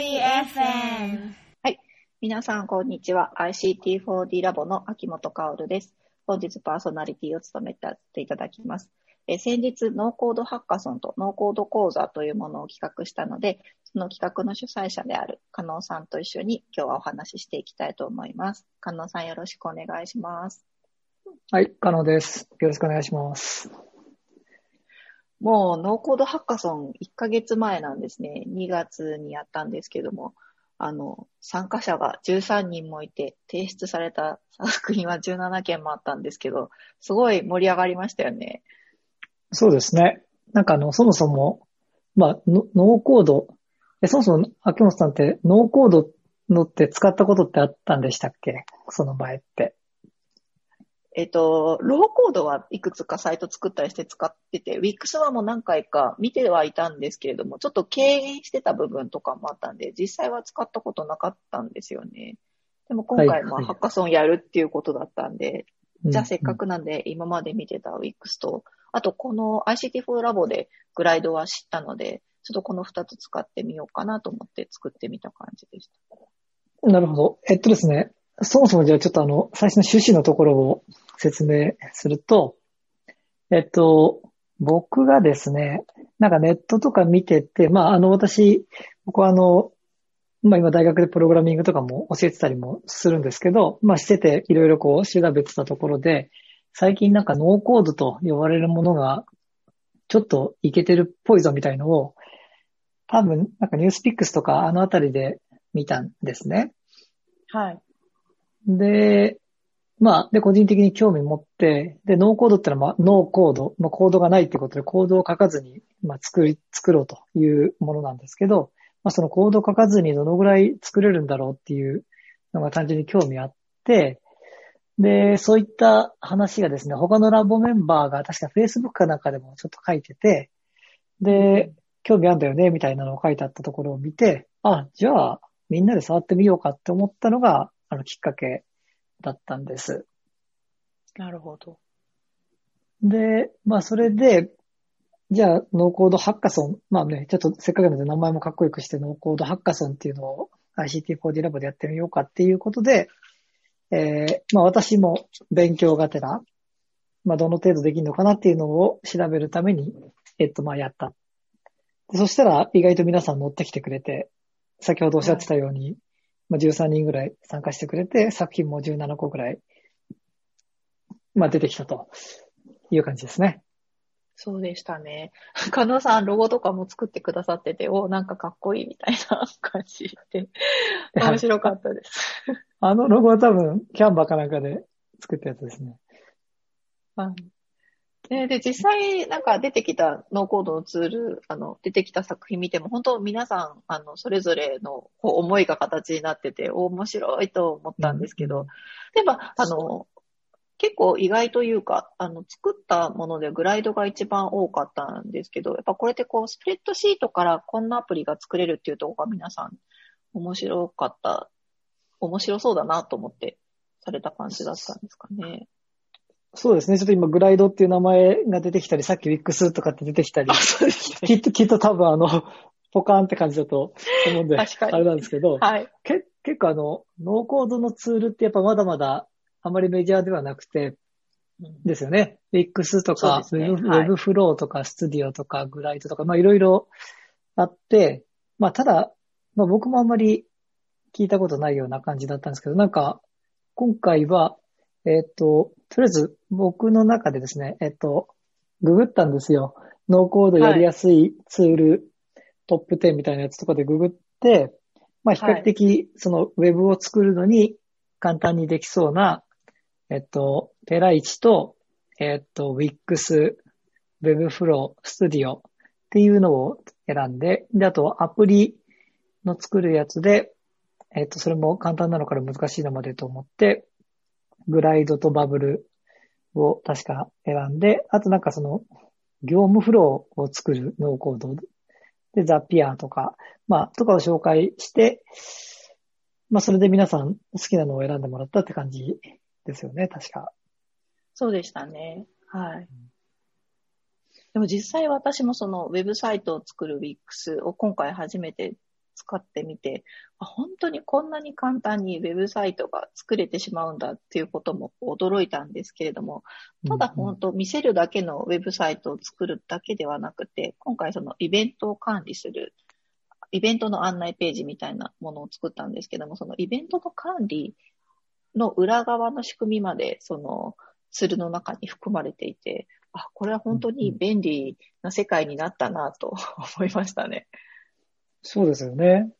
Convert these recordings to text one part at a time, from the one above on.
FM。皆さん、こんにちは。ICT4D ラボの秋元薫です。本日パーソナリティを務めていただきます。えー先日、ノーコードハッカソンとノーコード講座というものを企画したので、その企画の主催者である加納さんと一緒に今日はお話ししていきたいと思います。加納さんよろしくお願いします。はい、可能です。よろしくお願いします。もうノーコードハッカソン1ヶ月前なんですね。2月にやったんですけども、あの、参加者が13人もいて、提出された作品は17件もあったんですけど、すごい盛り上がりましたよね。そうですね。なんかあの、そもそも、まあ、ノーコード、え、そもそも、秋元さんって、ノーコードのって使ったことってあったんでしたっけ？その前って。えっと、ローコードはいくつかサイト作ったりして使ってて、Wix はもう何回か見てはいたんですけれども、ちょっと敬遠してた部分とかもあったんで、実際は使ったことなかったんですよね。でも今回、はいはいまあハッカソンやるっていうことだったんで、じゃあせっかく。くなんで、今まで見てた Wix と、あとこの ICT4 ラボでグライドは知ったので、ちょっとこの2つ使ってみようかなと思って作ってみた感じでした。なるほど。えっとですね、そもそもじゃあちょっとあの、最初の趣旨のところを説明すると、えっと、僕がですね、なんかネットとか見てて、まああの私、僕はあの、まあ今大学でプログラミングとかも教えてたりもするんですけど、まあしてていろいろこう調べてたところで、最近なんかノーコードと呼ばれるものがちょっといけてるっぽいぞみたいのを、多分なんかニュースピックスとかあのあたりで見たんですね。はい。で、まあ、で、個人的に興味持って、で、ノーコードってのは、まあ、ノーコード、まあ、コードがないってことで、コードを書かずに、まあ、作り、作ろうというものなんですけど、まあ、そのコードを書かずにどのぐらい作れるんだろうっていうのが単純に興味あって、で、そういった話がですね、他のラボメンバーが確か Facebook かなんかでもちょっと書いてて、で、興味あるんだよね、みたいなのを書いてあったところを見て、あ、じゃあ、みんなで触ってみようかって思ったのが、あの、きっかけだったんです。なるほど。で、まあ、それで、じゃあ、ノーコードハッカソン、まあね、ちょっとせっかくなので名前もかっこよくして、ノーコードハッカソンっていうのを ICT4D ラボでやってみようかっていうことで、えー、まあ私も勉強がてら、まあどの程度できるのかなっていうのを調べるために、えっと、まあやった。でそしたら意外と皆さん乗ってきてくれて、先ほどおっしゃってたように、まあ13人ぐらい参加してくれて、作品も17個ぐらい、まあ出てきたという感じですね。そうでしたね。加納さん、ロゴとかも作ってくださってて、おなんかかっこいいみたいな 感じで、面白かったです。あのロゴは多分、キャンバーかなんかで作ったやつですね。はい。で、で実際、なんか出てきたノーコードのツール、あの、出てきた作品見ても、本当皆さん、あの、それぞれのこう思いが形になってて、お面白いと思ったんですけど、例えば、あの、結構意外というか、あの、作ったものでグライドが一番多かったんですけど、やっぱこれってこう、スプレッドシートからこんなアプリが作れるっていうところが皆さん面白かった、面白そうだなと思ってされた感じだったんですかね。そうですね。ちょっと今、グライドっていう名前が出てきたり、さっきウィックスとかって出てきたり、きっと、きっと多分あの、ポカーンって感じだと思うんで、あれなんですけど、はい。け結構あの、ノーコードのツールってやっぱまだまだあまりメジャーではなくて、ですよね。Wix とか、そうですね Web はい Webflow とか、Studio とか、グライドとか、まあいろいろあって、まあただ、まあ僕もあんまり聞いたことないような感じだったんですけど、なんか、今回は、えっ、と、とりあえず僕の中でですね、えっ、と、ググったんですよ。ノーコードやりやすいツール、トップ10みたいなやつとかでググって、まあ比較的そのウェブを作るのに簡単にできそうな、えっと、ペライチと、えっと、Wix、Webflow、Studio っていうのを選んで、で、あとアプリの作るやつで、えっと、それも簡単なのから難しいのまでと思って、グライドとバブルを確か選んで、あとなんかその、業務フローを作るノーコードで、ザピアとか、まあ、とかを紹介して、まあ、それで皆さん好きなのを選んでもらったって感じですよね、確か。そうでしたね。はい。でも実際私もそのウェブサイトを作る Wix を今回初めて使ってみて、本当にこんなに簡単にウェブサイトが作れてしまうんだっていうことも驚いたんですけれども、ただ本当見せるだけのウェブサイトを作るだけではなくて、今回そのイベントを管理する、イベントの案内ページみたいなものを作ったんですけども、そのイベントの管理の裏側の仕組みまで、そのツールの中に含まれていて、あ、これは本当に便利な世界になったなと思いましたね。そうですよね。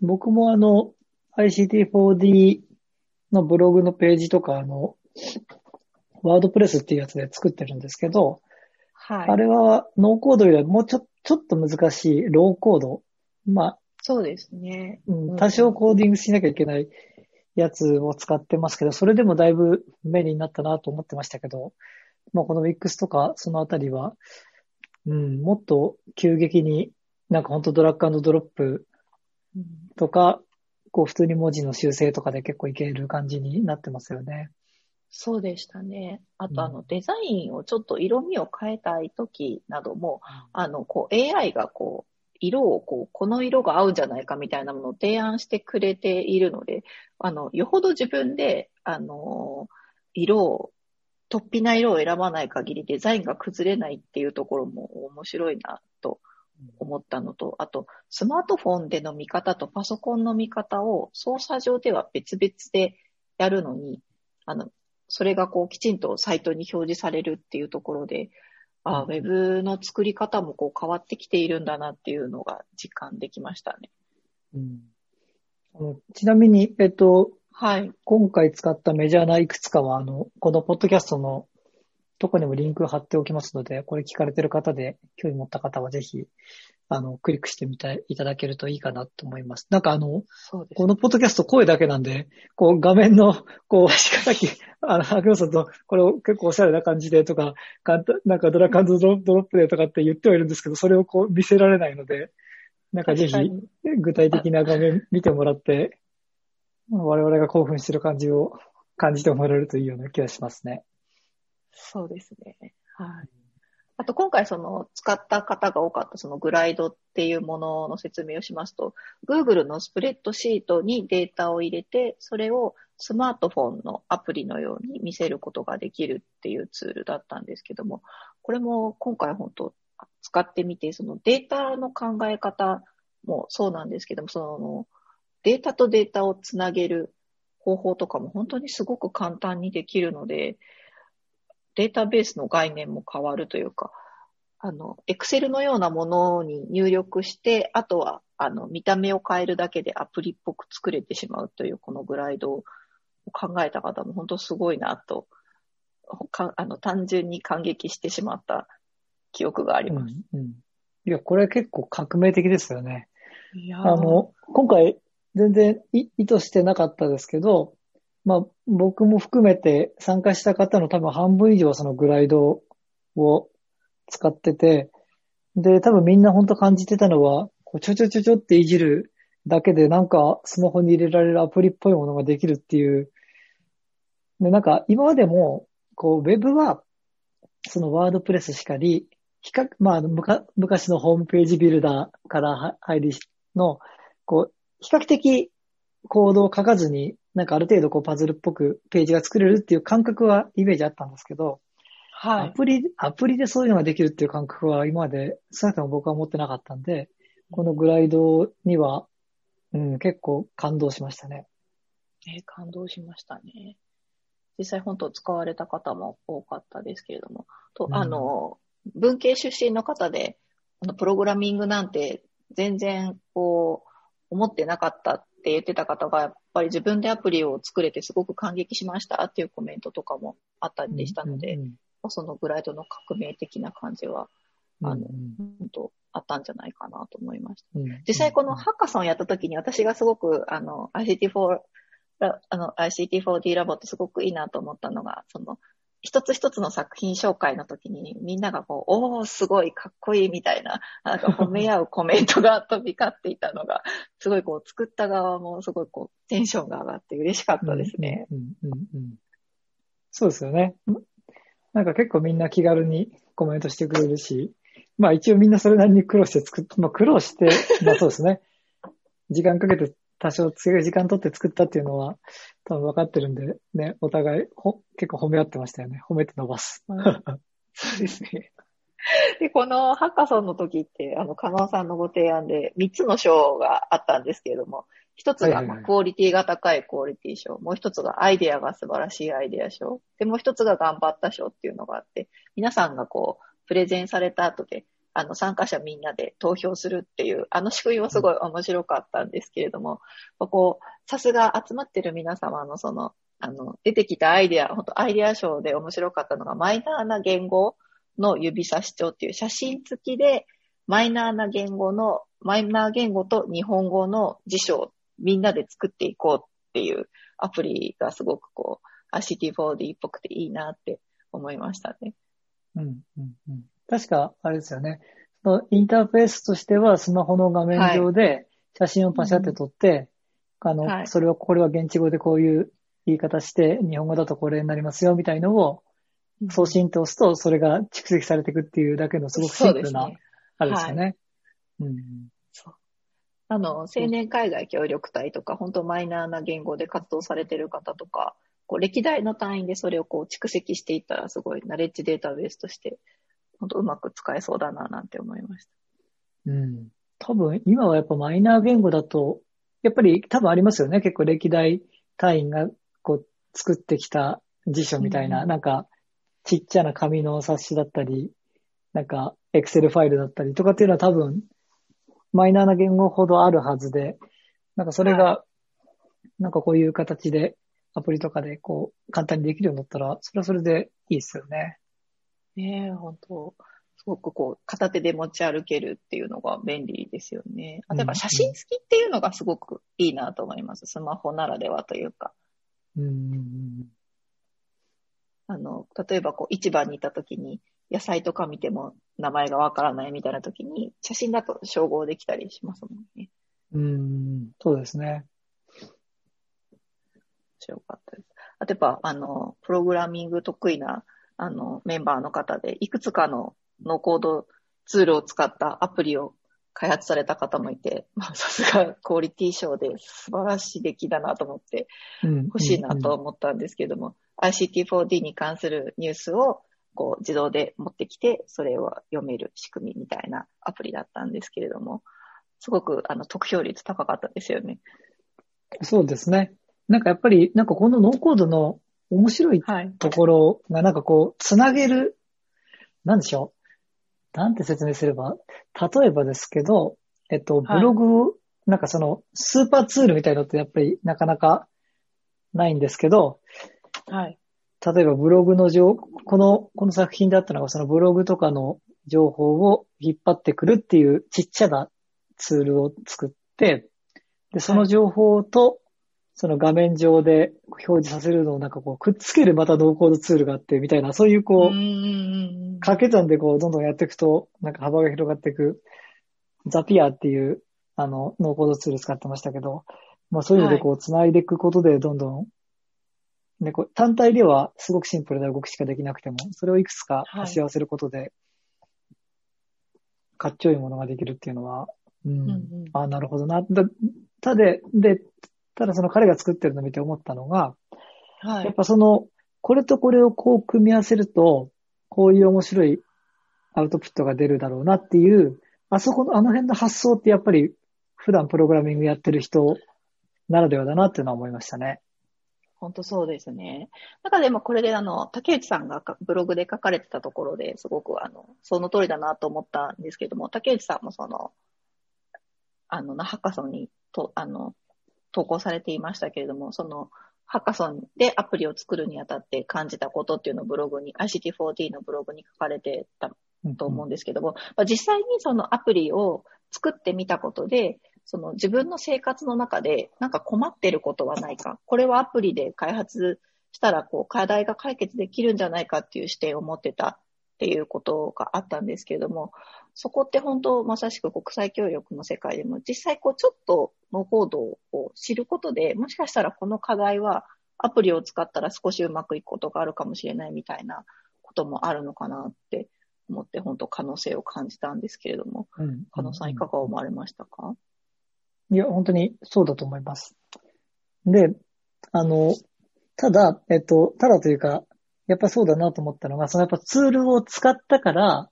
僕もあの、ICT4D のブログのページとか、あの、ワードプレスっていうやつで作ってるんですけど、はい。あれはノーコードよりはもうちょちょっと難しいローコード。まあ、そうですね。うん、多少コーディングしなきゃいけないやつを使ってますけど、それでもだいぶ便利になったなと思ってましたけど、まあこの Wix とかそのあたりは、うん、もっと急激になんか本当ドラッグドロップとか、こう普通に文字の修正とかで結構いける感じになってますよね。そうでしたね。あと、あの、デザインをちょっと色味を変えたい時なども、うん、あの、こう AI がこう、色をこう、この色が合うんじゃないかみたいなものを提案してくれているので、あの、よほど自分で、あの、色を、突飛な色を選ばない限りデザインが崩れないっていうところも面白いなと思ったのと、あと、スマートフォンでの見方とパソコンの見方を操作上では別々でやるのに、あの、それがこうきちんとサイトに表示されるっていうところで、あ、ウェブの作り方もこう変わってきているんだなっていうのが実感できましたね。うん、あのちなみに、えっと、はい。今回使ったメジャーないくつかは、あの、このポッドキャストのとこにもリンク貼っておきますので、これ聞かれてる方で興味持った方はぜひ、あの、クリックしてみていただけるといいかなと思います。なんかあの、このポッドキャスト声だけなんで、こう画面の、こう、しかさっき、あの、白野さんと、これを結構おしゃれな感じでとか、なんかドラカンズドロップでとかって言ってはいるんですけど、それをこう見せられないので、なんかぜひ、具体的な画面見てもらって、我々が興奮してる感じを感じてもらえるといいような気がしますね。そうですね。はい。あと今回その使った方が多かったそのグライドっていうものの説明をしますと、Google のスプレッドシートにデータを入れて、それをスマートフォンのアプリのように見せることができるっていうツールだったんですけども、これも今回本当使ってみて、そのデータの考え方もそうなんですけども、そのデータとデータをつなげる方法とかも本当にすごく簡単にできるので、データベースの概念も変わるというか、あの、エクセルのようなものに入力して、あとは、あの、見た目を変えるだけでアプリっぽく作れてしまうという、このグライドを考えた方も本当すごいなと、かあの、単純に感激してしまった記憶があります。うん、うん、いや、これ結構革命的ですよね。いやあの、今回全然意図してなかったですけど、まあ、僕も含めて参加した方の多分半分以上はそのグライドを使ってて、で、多分みんな本当感じてたのは、こうちょちょちょちょっていじるだけでなんかスマホに入れられるアプリっぽいものができるっていう。で、なんか今までも、こう、ウェブは、そのワードプレスしかり、比較、まあ、むか昔のホームページビルダーから入りの、こう、比較的コードを書かずになんかある程度こうパズルっぽくページが作れるっていう感覚はイメージあったんですけど、はい。アプリ、アプリでそういうのができるっていう感覚は今まで少なくとも僕は持ってなかったんで、このグライドには、うん、結構感動しましたね。えー、感動しましたね。実際本当使われた方も多かったですけれども、と、うん、あの、文系出身の方で、あの、プログラミングなんて全然こう、思ってなかったって言ってた方が、ぱり自分でアプリを作れてすごく感激しましたっていうコメントとかもあったりしたので、うんうん、そのグライドの革命的な感じは、あの、うんうん、あったんじゃないかなと思いました。うん。うん、実際このハッカソンやった時に私がすごく、あの、ICT4、あの、ICT4D ラボってすごくいいなと思ったのが、その、一つ一つの作品紹介の時にみんながこう、おー、すごいかっこいいみたいな、なんか褒め合うコメントが飛び交っていたのが、すごいこう、作った側もすごいこう、テンションが上がって嬉しかったですね。うんうんうんうん、そうですよね。なんか結構みんな気軽にコメントしてくれるし、まあ一応みんなそれなりに苦労して作って、まあ苦労して、まあそうですね。時間かけて多少強い時間取って作ったっていうのは多分分かってるんで、ね、お互いほ結構褒め合ってましたよね。褒めて伸ばす。そうですね。で、このハッカソンの時って、あの、加納さんのご提案で3つの賞があったんですけれども、一つがクオリティが高いクオリティ賞、もう一つがアイデアが素晴らしいアイデア賞、で、もう一つが頑張った賞っていうのがあって、皆さんがこう、プレゼンされた後で、あの、参加者みんなで投票するっていう、あの仕組みもすごい面白かったんですけれども、こう、さすが集まってる皆様のその、あの、出てきたアイデア、本当アイデア賞で面白かったのが、マイナーな言語の指差し帳っていう写真付きで、マイナーな言語の、マイナー言語と日本語の辞書をみんなで作っていこうっていうアプリがすごくこう、ICT4D っぽくていいなって思いましたね。うん、うん、うん。確か、あれですよね。そのインターフェースとしては、スマホの画面上で写真をパシャって撮って、はい、あの、はい、それは、これは現地語でこういう言い方して、日本語だとこれになりますよ、みたいのを、送信って押すと、それが蓄積されていくっていうだけのすごくシンプルな、ね、あれですよね。はい、うん。あの、青年海外協力隊とか、本当マイナーな言語で活動されてる方とか、こう歴代の単位でそれをこう蓄積していったら、すごいナレッジデータベースとして、本当うまく使えそうだな、なんて思いました。うん。多分、今はやっぱマイナー言語だと、やっぱり多分ありますよね。結構歴代単位がこう作ってきた辞書みたいな、うん、なんかちっちゃな紙の冊子だったり、なんかエクセルファイルだったりとかっていうのは多分マイナーな言語ほどあるはずで、なんかそれが、なんかこういう形で、アプリとかでこう、簡単にできるようになったら、それはそれでいいですよね。ねえ、本当すごくこう、片手で持ち歩けるっていうのが便利ですよね。例えば写真付きっていうのがすごくいいなと思います。スマホならではというか。うん。あの、例えばこう、市場にいた時に、野菜とか見ても名前がわからないみたいな時に、写真だと照合できたりしますもんね。うん、そうですね。面白かったです。あとやっぱ、あの、プログラミング得意な、あの、メンバーの方で、いくつかのノーコードツールを使ったアプリを開発された方もいて、まあ、さすがクオリティ賞で素晴らしい出来だなと思って、欲しいなと思ったんですけども、ICT4D に関するニュースをこう自動で持ってきて、それを読める仕組みみたいなアプリだったんですけれども、すごくあの得票率高かったですよね。そうですね。なんかやっぱり、なんかこのノーコードの面白いところがなんかこう、つなげる、なんでしょう。なんて説明すれば、例えばですけど、えっと、ブログ、はい、なんかその、スーパーツールみたいなのってやっぱりなかなかないんですけど、はい。例えばブログの情、この、この作品だったのがそのブログとかの情報を引っ張ってくるっていうちっちゃなツールを作って、で、その情報と、その画面上で表示させるのをなんかこう、くっつけるまたノーコードツールがあって、みたいな、そういうこう、掛け算でこう、どんどんやっていくと、なんか幅が広がっていく、ザピアっていう、あの、ノーコードツール使ってましたけど、まあそういうのでこう、繋いでいくことで、どんどんね、こう単体ではすごくシンプルな動きしかできなくても、それをいくつか足し合わせることで、かっちょいいものができるっていうのは、うん、うんうん、あなるほどな。だただ、で、ただその彼が作ってるのを見て思ったのが、はい、やっぱその、これとこれをこう組み合わせると、こういう面白いアウトプットが出るだろうなっていう、あそこの、あの辺の発想ってやっぱり普段プログラミングやってる人ならではだなっていうのは思いましたね。本当そうですね。なんかでもこれであの、竹内さんがブログで書かれてたところですごくあの、その通りだなと思ったんですけども、竹内さんもその、あの、ハッカソンにと、あの、投稿されていましたけれども、その、ハッカソンでアプリを作るにあたって感じたことっていうのをブログに、ICT4D のブログに書かれてたと思うんですけども、まあ、実際にそのアプリを作ってみたことで、その自分の生活の中でなんか困ってることはないか、これはアプリで開発したらこう課題が解決できるんじゃないかっていう視点を持ってたっていうことがあったんですけれども、そこって本当まさしく国際協力の世界でも実際こうちょっとノーコードを知ることで、もしかしたらこの課題はアプリを使ったら少しうまくいくことがあるかもしれないみたいなこともあるのかなって思って本当可能性を感じたんですけれども、うん、加納さんいかが思われましたか？いや、本当にそうだと思います。で、あの、ただ、えっと、ただというか、やっぱそうだなと思ったのが、そのやっぱツールを使ったから、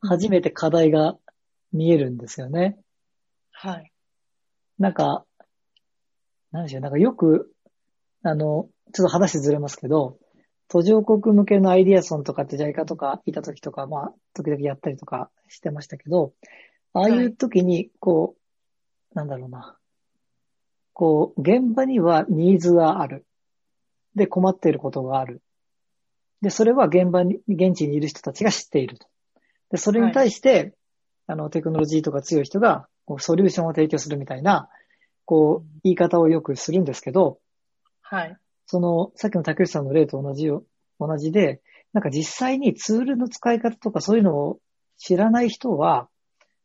初めて課題が見えるんですよね。はい。なんか、なんでしょう、なんかよく、あの、ちょっと話ずれますけど、途上国向けのアイディアソンとかって JICA とかいた時とか、まあ、時々やったりとかしてましたけど、ああいう時に、こう、なんだろうな。こう、現場にはニーズがある。で、困っていることがある。で、それは現場に、現地にいる人たちが知っていると。で、それに対して、あの、テクノロジーとか強い人が、こう、ソリューションを提供するみたいな、こう、言い方をよくするんですけど、はい。その、さっきの竹内さんの例と同じよ、同じで、なんか実際にツールの使い方とかそういうのを知らない人は、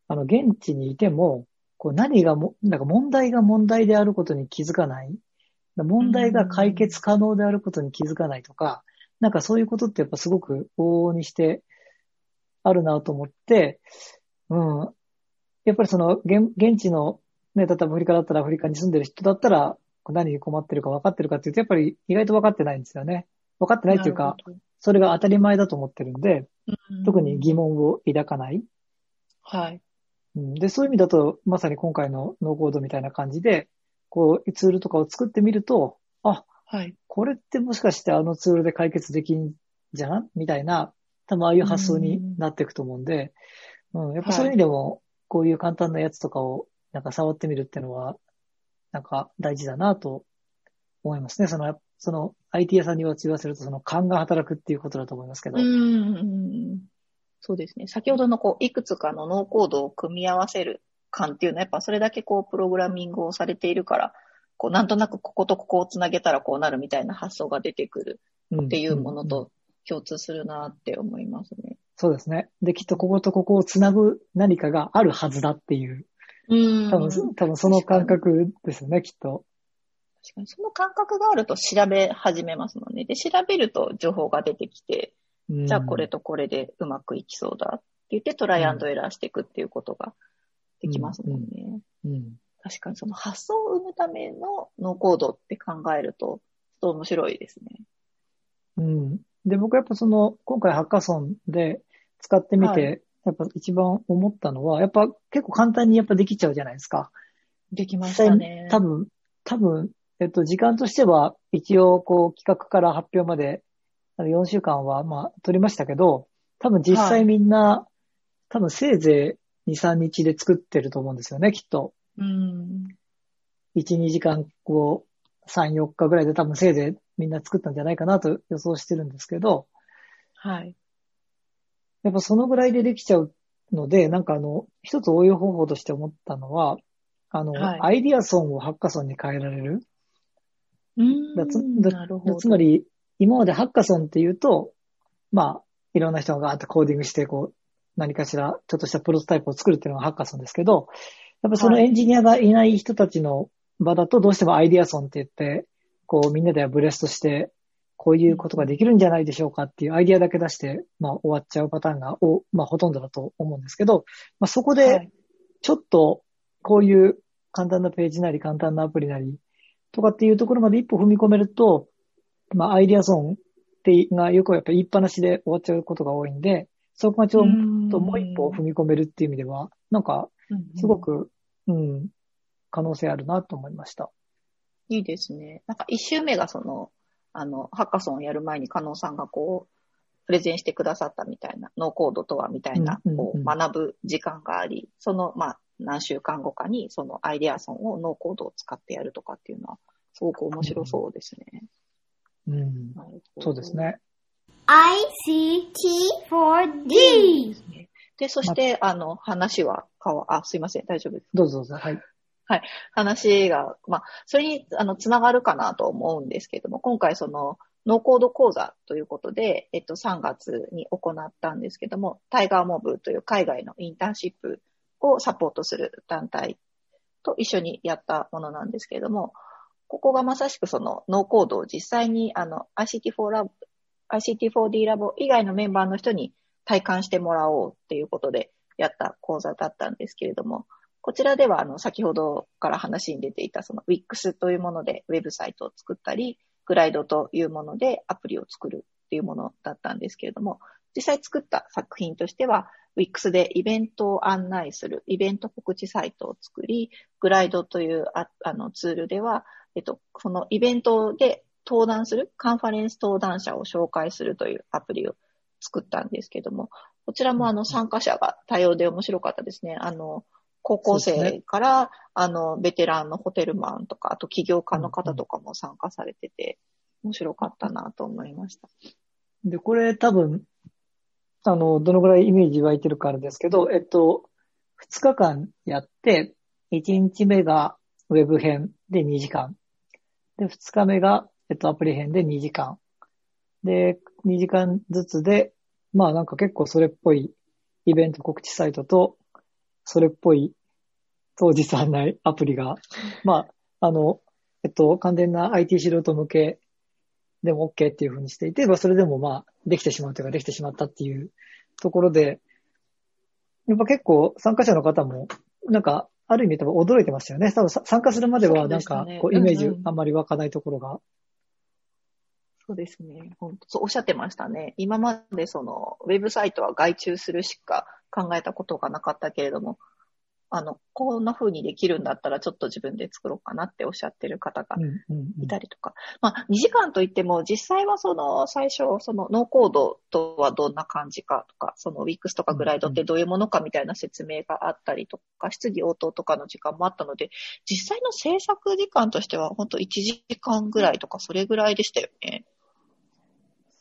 あの、現地にいても、こう何がも、なんか問題が問題であることに気づかない。問題が解決可能であることに気づかないとか、なんかそういうことってやっぱすごく往々にしてあるなと思って、うん。やっぱりその現現地の、ね、例えばアフリカだったらアフリカに住んでる人だったら、何に困ってるか分かってるかっていうと、やっぱり意外と分かってないんですよね。分かってないっていうか、それが当たり前だと思ってるんで、特に疑問を抱かない。はい。うんで、そういう意味だと、まさに今回のノーコードみたいな感じで、こう、ツールとかを作ってみると、あ、はい。これってもしかしてあのツールで解決できんじゃん？みたいな、多分ああいう発想になっていくと思うんで、うん、やっぱそういう意味でも、こういう簡単なやつとかをなんか触ってみるっていうのは、なんか大事だなと思いますね。その、その IT 屋さんに言わせるとその勘が働くっていうことだと思いますけど。うん。そうですね。先ほどのこう、いくつかのノーコードを組み合わせる感っていうのは、やっぱそれだけこう、プログラミングをされているから、こう、なんとなくこことここをつなげたらこうなるみたいな発想が出てくるっていうものんんと共通するなって思いますね。そうですね。で、きっとこことここをつなぐ何かがあるはずだっていう、うん多分、多分その感覚ですよね、きっと。確かにその感覚があると調べ始めますもんね。で、調べると情報が出てきて、うんじゃあこれとこれでうまくいきそうだって言ってトライアンドエラーしていくっていうことができますもんね。うん。確かにその発想を生むためのノーコードって考えると、ちょっと面白いですね。うん。で、僕やっぱその、今回ハッカソンで使ってみて、はいやっぱ一番思ったのは、やっぱ結構簡単にやっぱできちゃうじゃないですか。できましたね。多分、多分、えっと、時間としては、一応、こう、企画から発表まで、あの4週間は、まあ、取りましたけど、多分実際みんな、多分せいぜい2、3日で作ってると思うんですよね、きっと。うん。1、2時間、こう、3、4日ぐらいで多分せいぜいみんな作ったんじゃないかなと予想してるんですけど、はい。やっぱそのぐらいでできちゃうので、なんかあの、一つ応用方法として思ったのは、あの、はいアイディアソンをハッカソンに変えられる。うんだつだなるほど。つま、り、今までハッカソンっていうと、まあ、いろんな人がガーッとコーディングして、こう、何かしら、ちょっとしたプロトタイプを作るっていうのがハッカソンですけど、やっぱそのはい。エンジニアがいない人たちの場だと、どうしてもアイディアソンって言って、こう、みんなでブレストして、こういうことができるんじゃないでしょうかっていうアイディアだけ出して、まあ、終わっちゃうパターンが、おまあ、ほとんどだと思うんですけど、まあ、そこはで、い、ちょっと、こういう簡単なページなり、簡単なアプリなり、とかっていうところまで一歩踏み込めると、まあ、アイディアソンってがよくやっぱ言いっぱなしで終わっちゃうことが多いんで、そこがちょっともう一歩踏み込めるっていう意味では、なんか、すごく、うん、可能性あるなと思いました。いいですね。なんか一周目がその、あの、ハッカソンをやる前に加納さんがこう、プレゼンしてくださったみたいな、ノーコードとはみたいな、うんうんこう、うん学ぶ時間があり、その、まあ、何週間後かに、そのアイデアソンをノーコードを使ってやるとかっていうのは、すごく面白そうですね。うん、なるほどそうです。ね。ICT4D. で、そして、あの、話はあ、すいません、大丈夫です。どうぞどうぞ。はい。話が、まあ、それに、あの、つながるかなと思うんですけども、今回その、ノーコード講座ということで、えっと、3月に行ったんですけども、タイガーモブという海外のインターンシップをサポートする団体と一緒にやったものなんですけれども、ここがまさしくそのノーコードを実際にあの ICT4 ラボ、ICT4D ラボ以外のメンバーの人に体感してもらおうっていうことでやった講座だったんですけれども、こちらでは、あの、先ほどから話に出ていた、その Wix というものでウェブサイトを作ったり、グライドというものでアプリを作るっていうものだったんですけれども、実際作った作品としては、Wix でイベントを案内する、イベント告知サイトを作り、グライドというああのツールでは、えっと、このイベントで登壇する、カンファレンス登壇者を紹介するというアプリを作ったんですけども、こちらもあの参加者が多様で面白かったですね。あの、高校生から、ね、あの、ベテランのホテルマンとか、あと起業家の方とかも参加されてて、面白かったなと思いました。で、これ多分、あの、どのぐらいイメージ湧いてるかあるんですけど、えっと、2日間やって、1日目がウェブ編で2時間。で、2日目が、えっと、アプリ編で2時間。で、2時間ずつで、まあなんか結構それっぽいイベント告知サイトと、それっぽい当日案内アプリが、まあ、あの、えっと、完全な IT 素人向けでも OK っていうふうにしていて、まあ、それでもまあ、できてしまうというか、できてしまったっていうところで、やっぱ結構参加者の方も、なんか、ある意味多分驚いてましたよね。多分参加するまではなんか、こう、イメージあんまり湧かないところが。そうですね。本当そうおっしゃってましたね。今までその、ウェブサイトは外注するしか考えたことがなかったけれども、あの、こんな風にできるんだったらちょっと自分で作ろうかなっておっしゃってる方がいたりとか。まあ、2時間といっても、実際はその、最初、その、ノーコードとはどんな感じかとか、その、ウィックスとかグライドってどういうものかみたいな説明があったりとか、質疑応答とかの時間もあったので、実際の制作時間としては、本当1時間ぐらいとか、それぐらいでしたよね。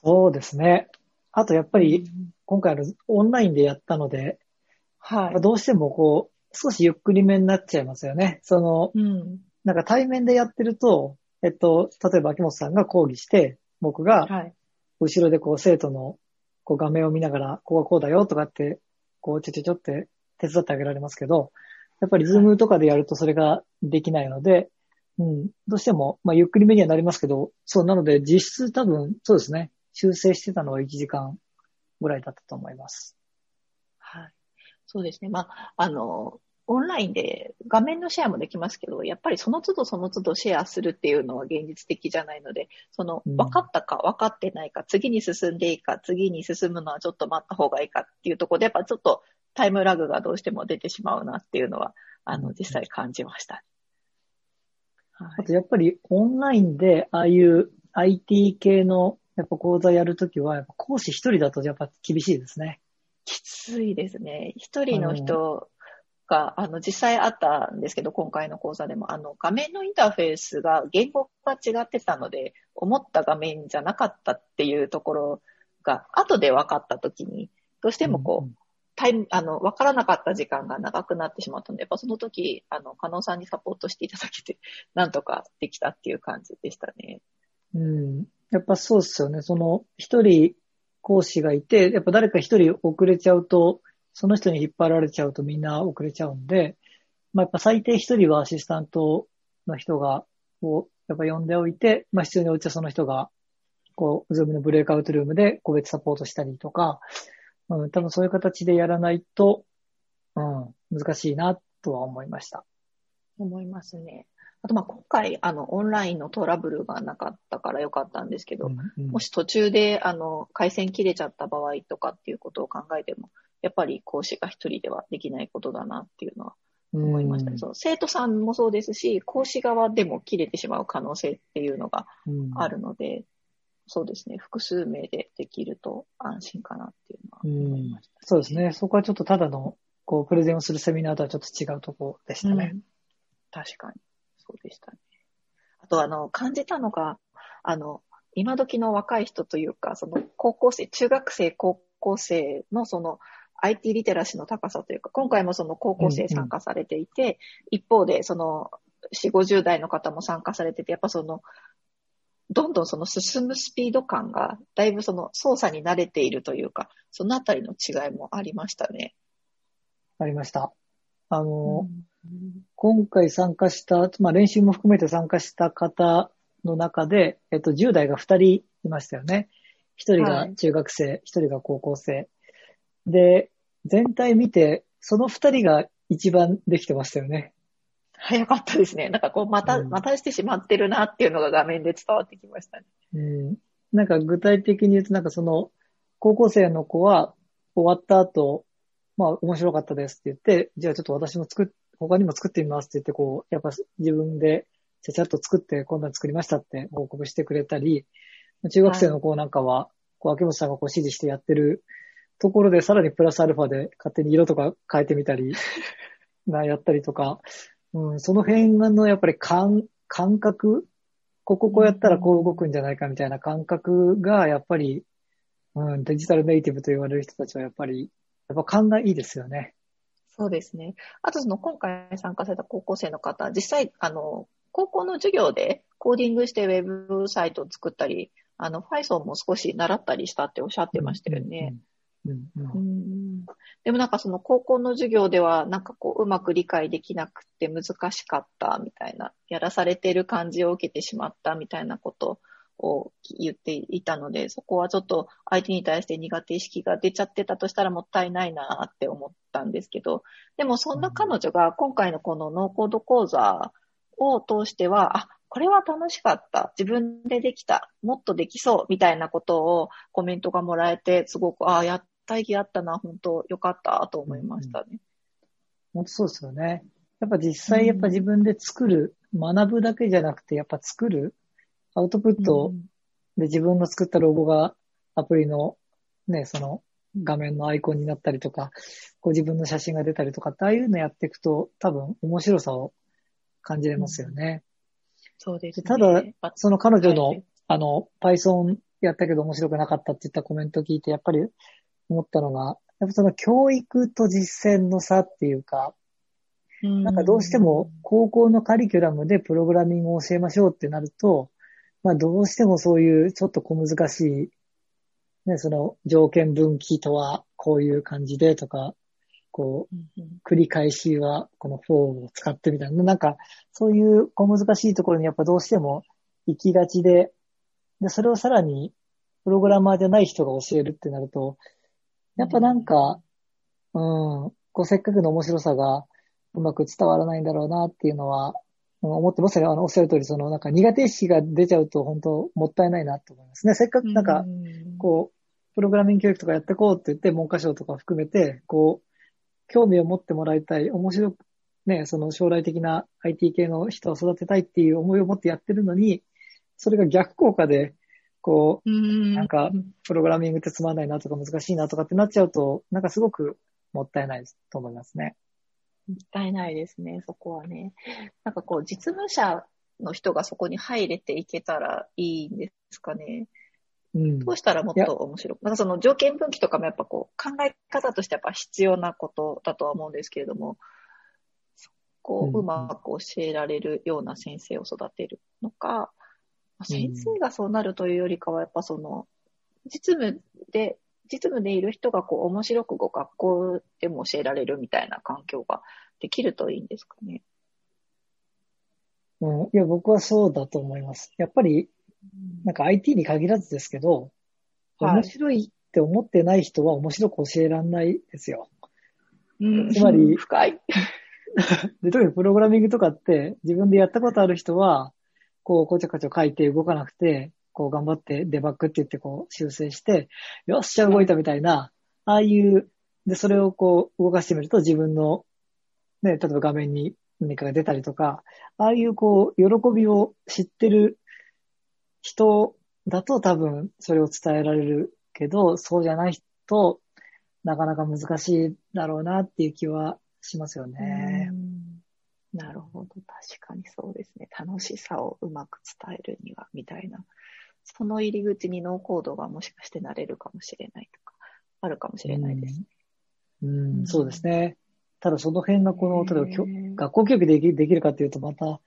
そうですね。あと、やっぱり、今回のオンラインでやったので、はい。どうしてもこう、少しゆっくりめになっちゃいますよね。その、うん、なんか対面でやってると、えっと、例えば秋元さんが講義して、僕が、後ろでこう生徒のこう画面を見ながら、ここはこうだよとかって、こうちょちょちょって手伝ってあげられますけど、やっぱりズームとかでやるとそれができないので、うん、どうしても、まあゆっくりめにはなりますけど、そうなので実質多分、そうですね、修正してたのは1時間ぐらいだったと思います。はい。そうですね。まあ、あの、オンラインで画面のシェアもできますけど、やっぱりその都度その都度シェアするっていうのは現実的じゃないので、その分かったか分かってないか、次に進んでいいか、次に進むのはちょっと待った方がいいかっていうところで、やっぱちょっとタイムラグがどうしても出てしまうなっていうのは、あの、実際感じました。はい、あとやっぱりオンラインでああいう IT 系のやっぱ講座やるときは、やっぱ講師一人だとやっぱ厳しいですね。きついですね。一人の人が、あの、実際あったんですけど、今回の講座でも、あの、画面のインターフェースが言語が違ってたので、思った画面じゃなかったっていうところが、後で分かったときに、どうしてもこう、うん、タイム、あの、分からなかった時間が長くなってしまったので、やっぱその時、あの、加納さんにサポートしていただけて、なんとかできたっていう感じでしたね。うん。やっぱそうですよね。その、一人講師がいて、やっぱ誰か一人遅れちゃうと、その人に引っ張られちゃうとみんな遅れちゃうんで、まあ、やっぱ最低一人はアシスタントの人が、こう、やっぱ呼んでおいて、まあ、必要に応じてその人が、こう、ズームのブレイクアウトルームで個別サポートしたりとか、うん、多分そういう形でやらないと、うん、難しいなとは思いました。思いますね。あと、ま、今回、あの、オンラインのトラブルがなかったからよかったんですけど、うんうん、もし途中で、あの、回線切れちゃった場合とかっていうことを考えても、やっぱり講師が一人ではできないことだなっていうのは思いましたね。そう生徒さんもそうですし、講師側でも切れてしまう可能性っていうのがあるので、うん、そうですね、複数名でできると安心かなっていうのは思いました、ねうん、そうですね、そこはちょっとただのこうプレゼンをするセミナーとはちょっと違うところでしたね。うん、確かに、そうでしたね。あと、あの、感じたのが、あの、今時の若い人というか、その高校生、中学生、高校生のその IT リテラシーの高さというか、今回もその高校生参加されていて、うんうん、一方でその4、50代の方も参加されてて、やっぱその、どんどんその進むスピード感が、だいぶその操作に慣れているというか、そのあたりの違いもありましたね。ありました。あの、うん、今回参加した、まあ練習も含めて参加した方の中で、えっと、10代が2人いましたよね。1人が中学生、はい、1人が高校生。で、全体見て、その二人が一番できてましたよね。早かったですね。なんかこう、また、うんまたしてしまってるなっていうのが画面で伝わってきましたね。うん。なんか具体的に言うと、なんかその、高校生の子は終わった後、まあ面白かったですって言って、じゃあちょっと私も作っ、他にも作ってみますって言って、こう、やっぱ自分でちゃちゃっと作ってこんなの作りましたって報告してくれたり、中学生の子なんかは、こう、秋元さんがこう指示してやってるところで、さらにプラスアルファで勝手に色とか変えてみたり、な、やったりとか、うん、その辺のやっぱり感、感覚、こここうやったらこう動くんじゃないかみたいな感覚が、やっぱり、うん、デジタルネイティブと言われる人たちはやっぱり、やっぱ勘がいいですよね。そうですね。あとその今回参加された高校生の方、実際、あの、高校の授業でコーディングしてウェブサイトを作ったり、あの、Python も少し習ったりしたっておっしゃってましたよね。うん。うん。ううんんでもなんかその高校の授業ではなんかこううまく理解できなくて難しかったみたいな、やらされてる感じを受けてしまったみたいなことを言っていたので、そこはちょっと相手に対して苦手意識が出ちゃってたとしたらもったいないなって思ったんですけど、でもそんな彼女が今回のこのノーコード講座を通しては、あ、これは楽しかった。自分でできた。もっとできそう。みたいなことをコメントがもらえて、すごく、ああ、やった意義あったな。本当よかったと思いましたね。本当そうですよね。やっぱ実際やっぱ自分で作る、学ぶだけじゃなくて、やっぱ作る、アウトプットで自分の作ったロゴがアプリのね、その画面のアイコンになったりとか、こう自分の写真が出たりとかって、ああいうのやっていくと多分面白さを感じれますよね。そうですね。ただあその彼女の、はいあの、Python やったけど面白くなかったって言ったコメント聞いて、やっぱり思ったのが、やっぱその教育と実践の差っていうか、なんかどうしても高校のカリキュラムでプログラミングを教えましょうってなると、まあどうしてもそういうちょっと小難しい、ね、その条件分岐とはこういう感じでとか、こう、繰り返しはこのフォームを使ってみたいな、なんかそういう小難しいところにやっぱどうしても行きがちで、で、それをさらにプログラマーじゃない人が教えるってなると、やっぱなんか、うん、こうせっかくの面白さがうまく伝わらないんだろうなっていうのは、うん思ってますね。あの、おっしゃる通り、そのなんか苦手意識が出ちゃうと本当もったいないなと思いますね。せっかくなんか、こう、プログラミング教育とかやってこうって言って、文科省とか含めて、こう、興味を持ってもらいたい、面白く、ね、その将来的な IT 系の人を育てたいっていう思いを持ってやってるのに、それが逆効果で、こうんう、なんか、プログラミングってつまんないなとか難しいなとかってなっちゃうと、なんかすごくもったいないと思いますね。もったいないですね、そこはね。なんかこう、実務者の人がそこに入れていけたらいいんですかね。うん。どうしたらもっと面白く。なんかその条件分岐とかもやっぱこう、考え方としてやっぱ必要なことだとは思うんですけれども、そこをうまく教えられるような先生を育てるのか、まあ先生がそうなるというよりかは、やっぱその、実務で、実務でいる人がこう面白くこう学校でも教えられるみたいな環境ができるといいんですかね。うん。いや、僕はそうだと思います。やっぱり、なんか IT に限らずですけど、はい面白いって思ってない人は面白く教えられないですよ。うんつまり深い。で、特にプログラミングとかって自分でやったことある人は、こう、こちょこちょ書いて動かなくて、こう頑張ってデバッグって言ってこう修正して、よっしゃ動いたみたいな、ああいう、で、それをこう動かしてみると自分の、ね、例えば画面に何かが出たりとか、ああいうこう、喜びを知ってる人だと多分それを伝えられるけど、そうじゃない人、なかなか難しいだろうなっていう気はしますよね。なるほど。確かにそうですね。楽しさをうまく伝えるには、みたいな。その入り口にノーコードがもしかしてなれるかもしれないとか、あるかもしれないです。ね。うん、そうですね。ただその辺がこの、例えば学校教育できできるかっていうとまた、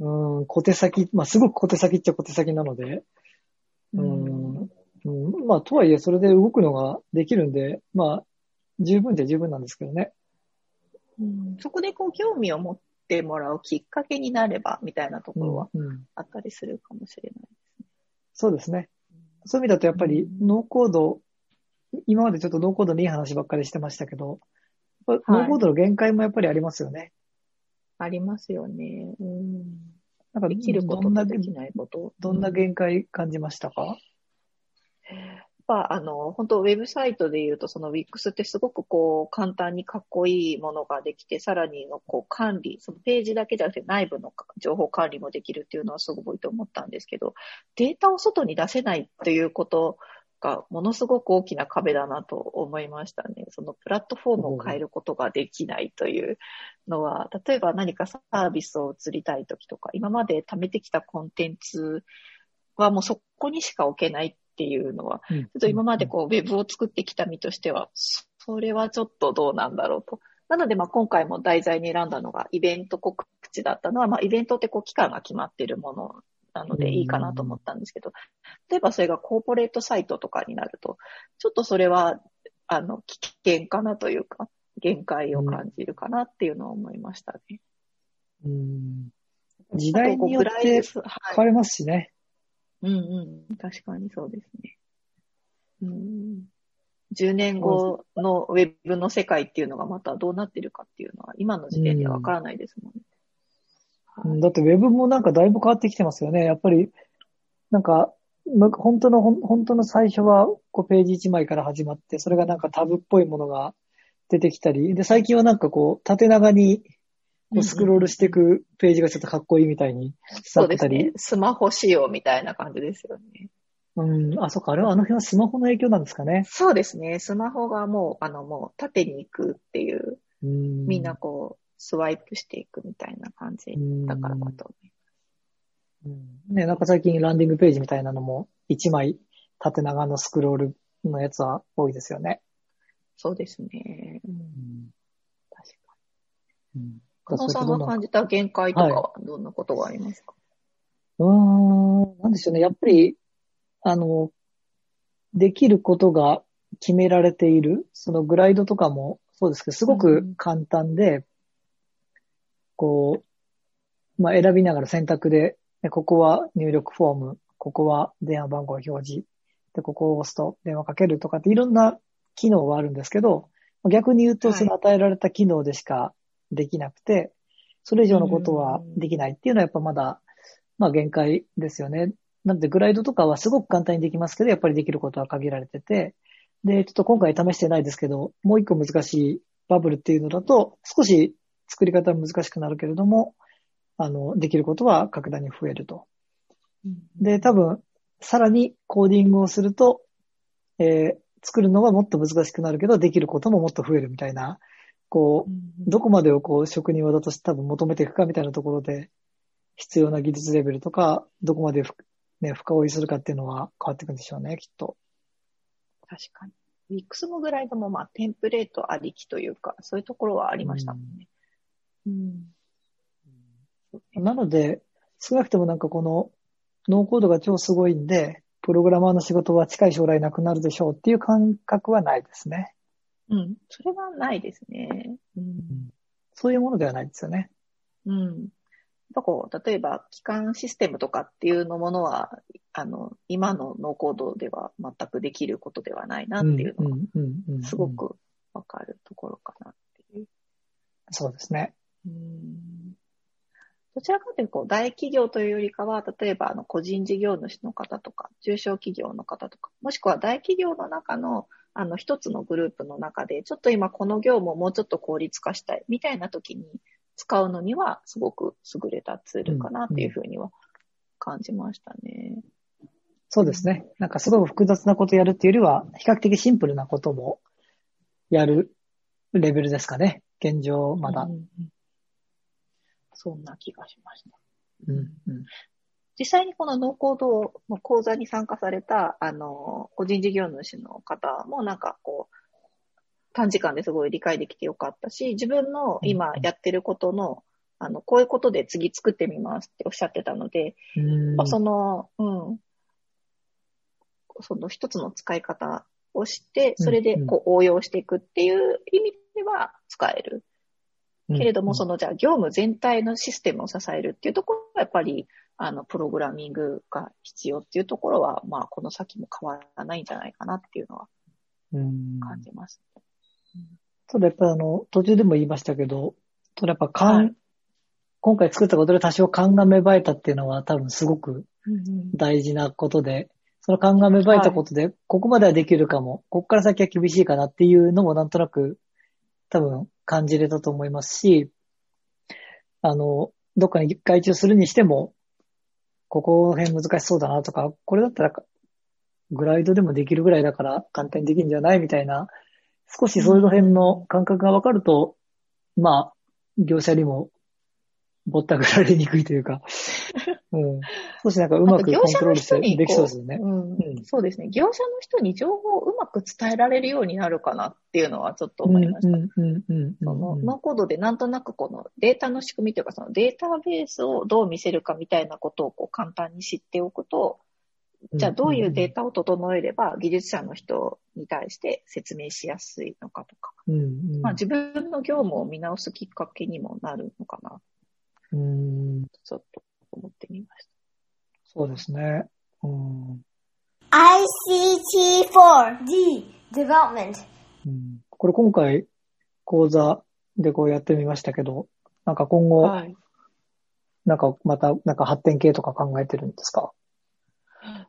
うん、小手先、まあすごく小手先っちゃ小手先なので、うん、うん、まあとはいえそれで動くのができるんで、まあ十分で十分なんですけどね。うん。そこでこう興味を持ってもらうきっかけになれば、みたいなところはあったりするかもしれないです。ね。そうですね。そういう意味だとやっぱりうんノーコード、今までちょっとノーコードのいい話ばっかりしてましたけど、ノーコードの限界もやっぱりありますよね。ありますよね。うん。なんかできることどんなとできないこと。どんな限界感じましたか、ぱあの、本当ウェブサイトで言うと、その Wix ってすごくこう、簡単にかっこいいものができて、さらにのこう管理、そのページだけじゃなくて内部の情報管理もできるっていうのはすごいと思ったんですけど、データを外に出せないということがものすごく大きな壁だなと思いましたね。そのプラットフォームを変えることができないというのは、例えば何かサービスを移りたいときとか、今まで貯めてきたコンテンツはもうそこにしか置けないっていうのは、うん。ちょっと今までこう、ウェブを作ってきた身としては、それはちょっとどうなんだろうと。なので、まあ、今回も題材に選んだのが、イベント告知だったのは、まあ、イベントってこう、期間が決まっているものなのでいいかなと思ったんですけど、例えばそれがコーポレートサイトとかになると、ちょっとそれは、あの、危険かなというか、限界を感じるかなっていうのを思いましたね。うん。時代によって変わりますしね。うんうん。確かにそうですね。うん、10年後のウェブの世界っていうのがまたどうなってるかっていうのは今の時点ではわからないですもんね。うんだってウェブもなんかだいぶ変わってきてますよね。やっぱり、なんか、む本当の、本当の最初はこうページ1枚から始まって、それがなんかタブっぽいものが出てきたり、で、最近はなんかこう、縦長にこうスクロールしていくページがちょっとかっこいいみたいにそうなったり。ですね。スマホ仕様みたいな感じですよね。うん。あ、そっか。あれはあの辺はスマホの影響なんですかね。そうですね。スマホがもう、あの、もう縦に行くっていう、うん。みんなこう、スワイプしていくみたいな感じだからだと思いうんね、なんか最近ランディングページみたいなのも1枚縦長のスクロールのやつは多いですよね。そうですね。うんうん。確かうんに。加納さんが感じた限界とかはどんなことがありますか、うーん、なんでしょうね。やっぱり、あの、できることが決められている、そのグライドとかもそうですけど、すごく簡単で、こう、まあ、選びながら選択で、でここは入力フォーム、ここは電話番号表示、で、ここを押すと電話かけるとかっていろんな機能はあるんですけど、逆に言うと、はい。その与えられた機能でしかできなくて、それ以上のことはできないっていうのはやっぱまだ、まあ限界ですよね。なのでグライドとかはすごく簡単にできますけど、やっぱりできることは限られてて、で、ちょっと今回試してないですけど、もう一個難しいバブルっていうのだと、少し作り方は難しくなるけれども、あの、できることは格段に増えると。で、多分、さらにコーディングをすると、えー作るのはもっと難しくなるけど、できることももっと増えるみたいな、こう、どこまでをこう職人技として多分求めていくかみたいなところで、必要な技術レベルとか、どこまでふね、深追いするかっていうのは変わっていくんでしょうね、きっと。確かに。Wix のグライドもまあテンプレートありきというか、そういうところはありましたもんね。うん。なので、少なくともなんかこの、ノーコードが超すごいんで、プログラマーの仕事は近い将来なくなるでしょうっていう感覚はないですね。うん。それはないですね。うん。そういうものではないですよね。うん。やっぱこう、例えば、機関システムとかっていうのものは、あの、今のノーコードでは全くできることではないなっていうのが、すご。くわかるところかなっていう。そうですね。うんどちらかというと、こう大企業というよりかは、例えば、あの、個人事業主の方とか、中小企業の方とか、もしくは大企業の中の、あの、一つのグループの中で、ちょっと今この業務をもうちょっと効率化したい、みたいな時に使うのには、すごく優れたツールかなっていうふうには感じましたね。そうですね。なんかすごく複雑なことやるっていうよりは、比較的シンプルなこともやるレベルですかね。現状、まだうん。うんそんな気がしました。うんうん実際にこのノーコードの講座に参加された、あの、個人事業主の方もなんかこう、短時間ですごい理解できてよかったし、自分の今やってることの、あの、こういうことで次作ってみますっておっしゃってたので、うん。まあその、うん、その一つの使い方をして、それでこう応用していくっていう意味では使える。けれども、そのじゃあ業務全体のシステムを支えるっていうところはやっぱり、あの、プログラミングが必要っていうところは、まあ、この先も変わらないんじゃないかなっていうのはうん。感じます。ただやっぱあの、途中でも言いましたけど、ただやっぱ勘、はい。今回作ったことで多少勘が芽生えたっていうのは多分すごくうんうん。大事なことで、その勘が芽生えたことで、ここまではできるかも、ここから先は厳しいかなっていうのもなんとなく多分感じれたと思いますし、あの、どっかに外注するにしても、ここら辺難しそうだなとか、これだったらグライドでもできるぐらいだから簡単にできるんじゃないみたいな、少しそういう辺の感覚がわかると、まあ、業者にもぼったくられにくいというか、うん。少しなんかうまくコントロールしてできそうですよね。うん。うん。そうですね。業者の人に情報をうまく伝えられるようになるかなっていうのはちょっと思いました。ノーコードでなんとなくこのデータの仕組みというかそのデータベースをどう見せるかみたいなことをこう簡単に知っておくと、じゃあどういうデータを整えれば技術者の人に対して説明しやすいのかとか、うんうん。まあ自分の業務を見直すきっかけにもなるのかな、うん。ちょっと思ってみましそうですね。うん。ICT4D Development. うんこれ今回講座でこうやってみましたけど、なんか今た。後、はい。なんかまた、なんか発展系とか考えてるんですか？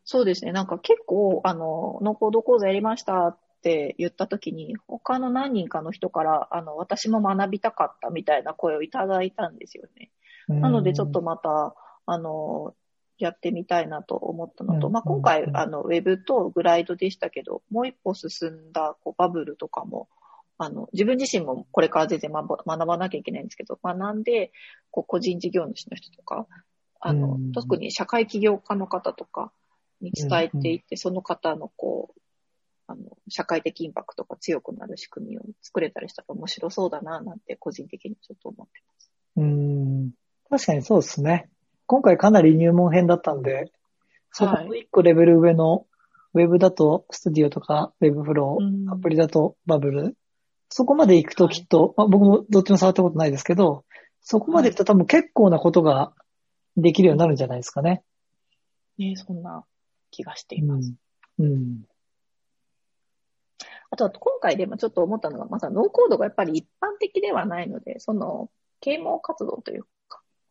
そうですね。なんか結構、あの、ノーコード講座やりましたって言った時に、他の何人かの人から、あの、私も学びたかったみたいな声をいただいたんですよね。なのでちょっと、また、あの、やってみたいなと思ったのと、うんまあ、今回う、んあの、ウェブとグライドでしたけど、もう一歩進んだこうバブルとかも、あの、自分自身もこれから全然学ば学ばなきゃいけないんですけど、学んで、こう、個人事業主の人とか、あの、うん特に社会起業家の方とかに伝えていって、その方のこう、あの、社会的インパクトが強くなる仕組みを作れたりしたら面白そうだな、なんて個人的にちょっと思ってます。うん。確かにそうですね。今回かなり入門編だったんで、そこの一個レベル上の、ウェブだとスタディオとか、ウェブフロー、うんアプリだとバブル。そこまで行くときっと、まあ、僕もどっちも触ったことないですけど、そこまで行くと多分結構なことができるようになるんじゃないですかね。ねそんな気がしています。うん。うん。あとは今回でもちょっと思ったのが、まずはノーコードがやっぱり一般的ではないので、その啓蒙活動というか、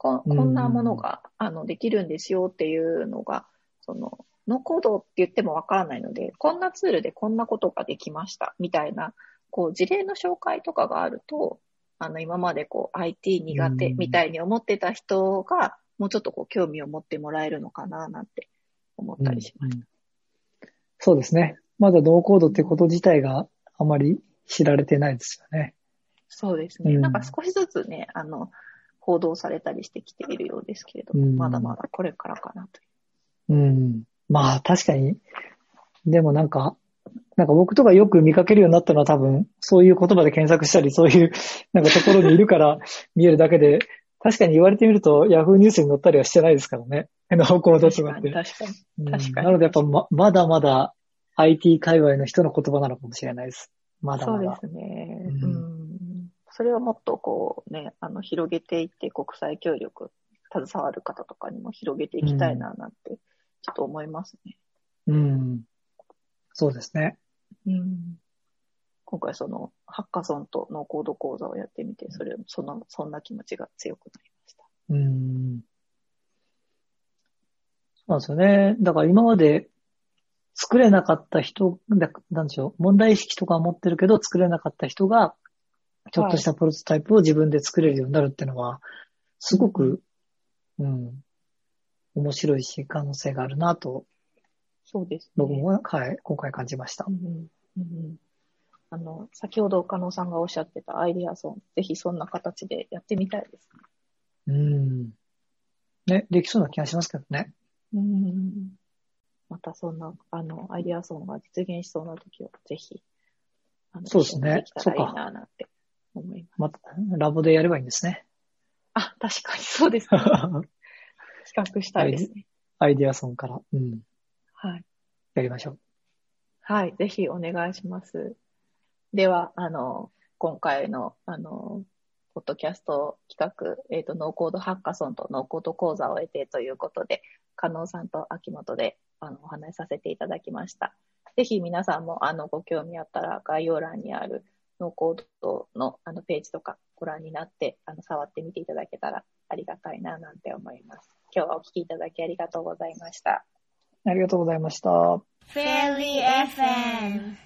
ここんなものが、あのできるんですよっていうのが、そのノーコードって言ってもわからないので、こんなツールでこんなことができましたみたいな、こう事例の紹介とかがあると、あの今までこう IT 苦手みたいに思ってた人が、もうちょっとこう興味を持ってもらえるのかななんて思ったりします。うんそうですね。まだノーコードってこと自体があまり知られてないですよね。そうですね。うんなんか少しずつね、あの、報道されたりしてきているようですけれども、うんまだまだこれからかなというん。まあ確かに。でもなんか、なんか僕とかよく見かけるようになったのは多分、そういう言葉で検索したり、そういう なんかところにいるから見えるだけで、確かに言われてみると、ヤフーニュースに載ったりはしてないですからね。ノーコードう。とかって。確かに。うん確かになのでやっぱままだまだ IT 界隈の人の言葉なのかもしれないです。まだまだ。そうですね。それをもっとこうね、あの、広げていって国際協力、携わる方とかにも広げていきたいな、なんて、ちょっと思いますね。うん。そうですね。うん。今回その、ハッカソンとノーコード講座をやってみて、それ、その、そんな気持ちが強くなりました。うん。そうなんですよね。だから今まで作れなかった人、だなんでしょう、問題意識とかは持ってるけど作れなかった人が、ちょっとしたプロトタイプを自分で作れるようになるっていうのは、すごく、うん、面白いし、可能性があるなと、そうですね。僕も、はい、今回感じましたう。んうんうんあの、先ほど加納さんがおっしゃってたアイディアソン、ぜひそんな形でやってみたいですうん。ね、できそうな気がしますけどね。ね。うん。またそんな、あの、アイディアソンが実現しそうな時は、ぜひ、あのそうですねできたらいいな、なんて思います。また、ラボでやればいいんですね。あ、確かにそうですね。企画したいですね。アイディアソンから、うん、はい。やりましょう。はい。ぜひお願いします。では、あの、今回の、あの、ポッドキャスト企画、えっ、と、ノーコードハッカソンとノーコード講座を得てということで、加納さんと秋元で、あの、お話しさせていただきました。ぜひ皆さんも、あの、ご興味あったら、概要欄にある、ノーコードのあのページとかご覧になって、あの、触ってみていただけたらありがたいな、なんて思います。今日はお聞きいただきありがとうございました。ありがとうございました。Fairy FM.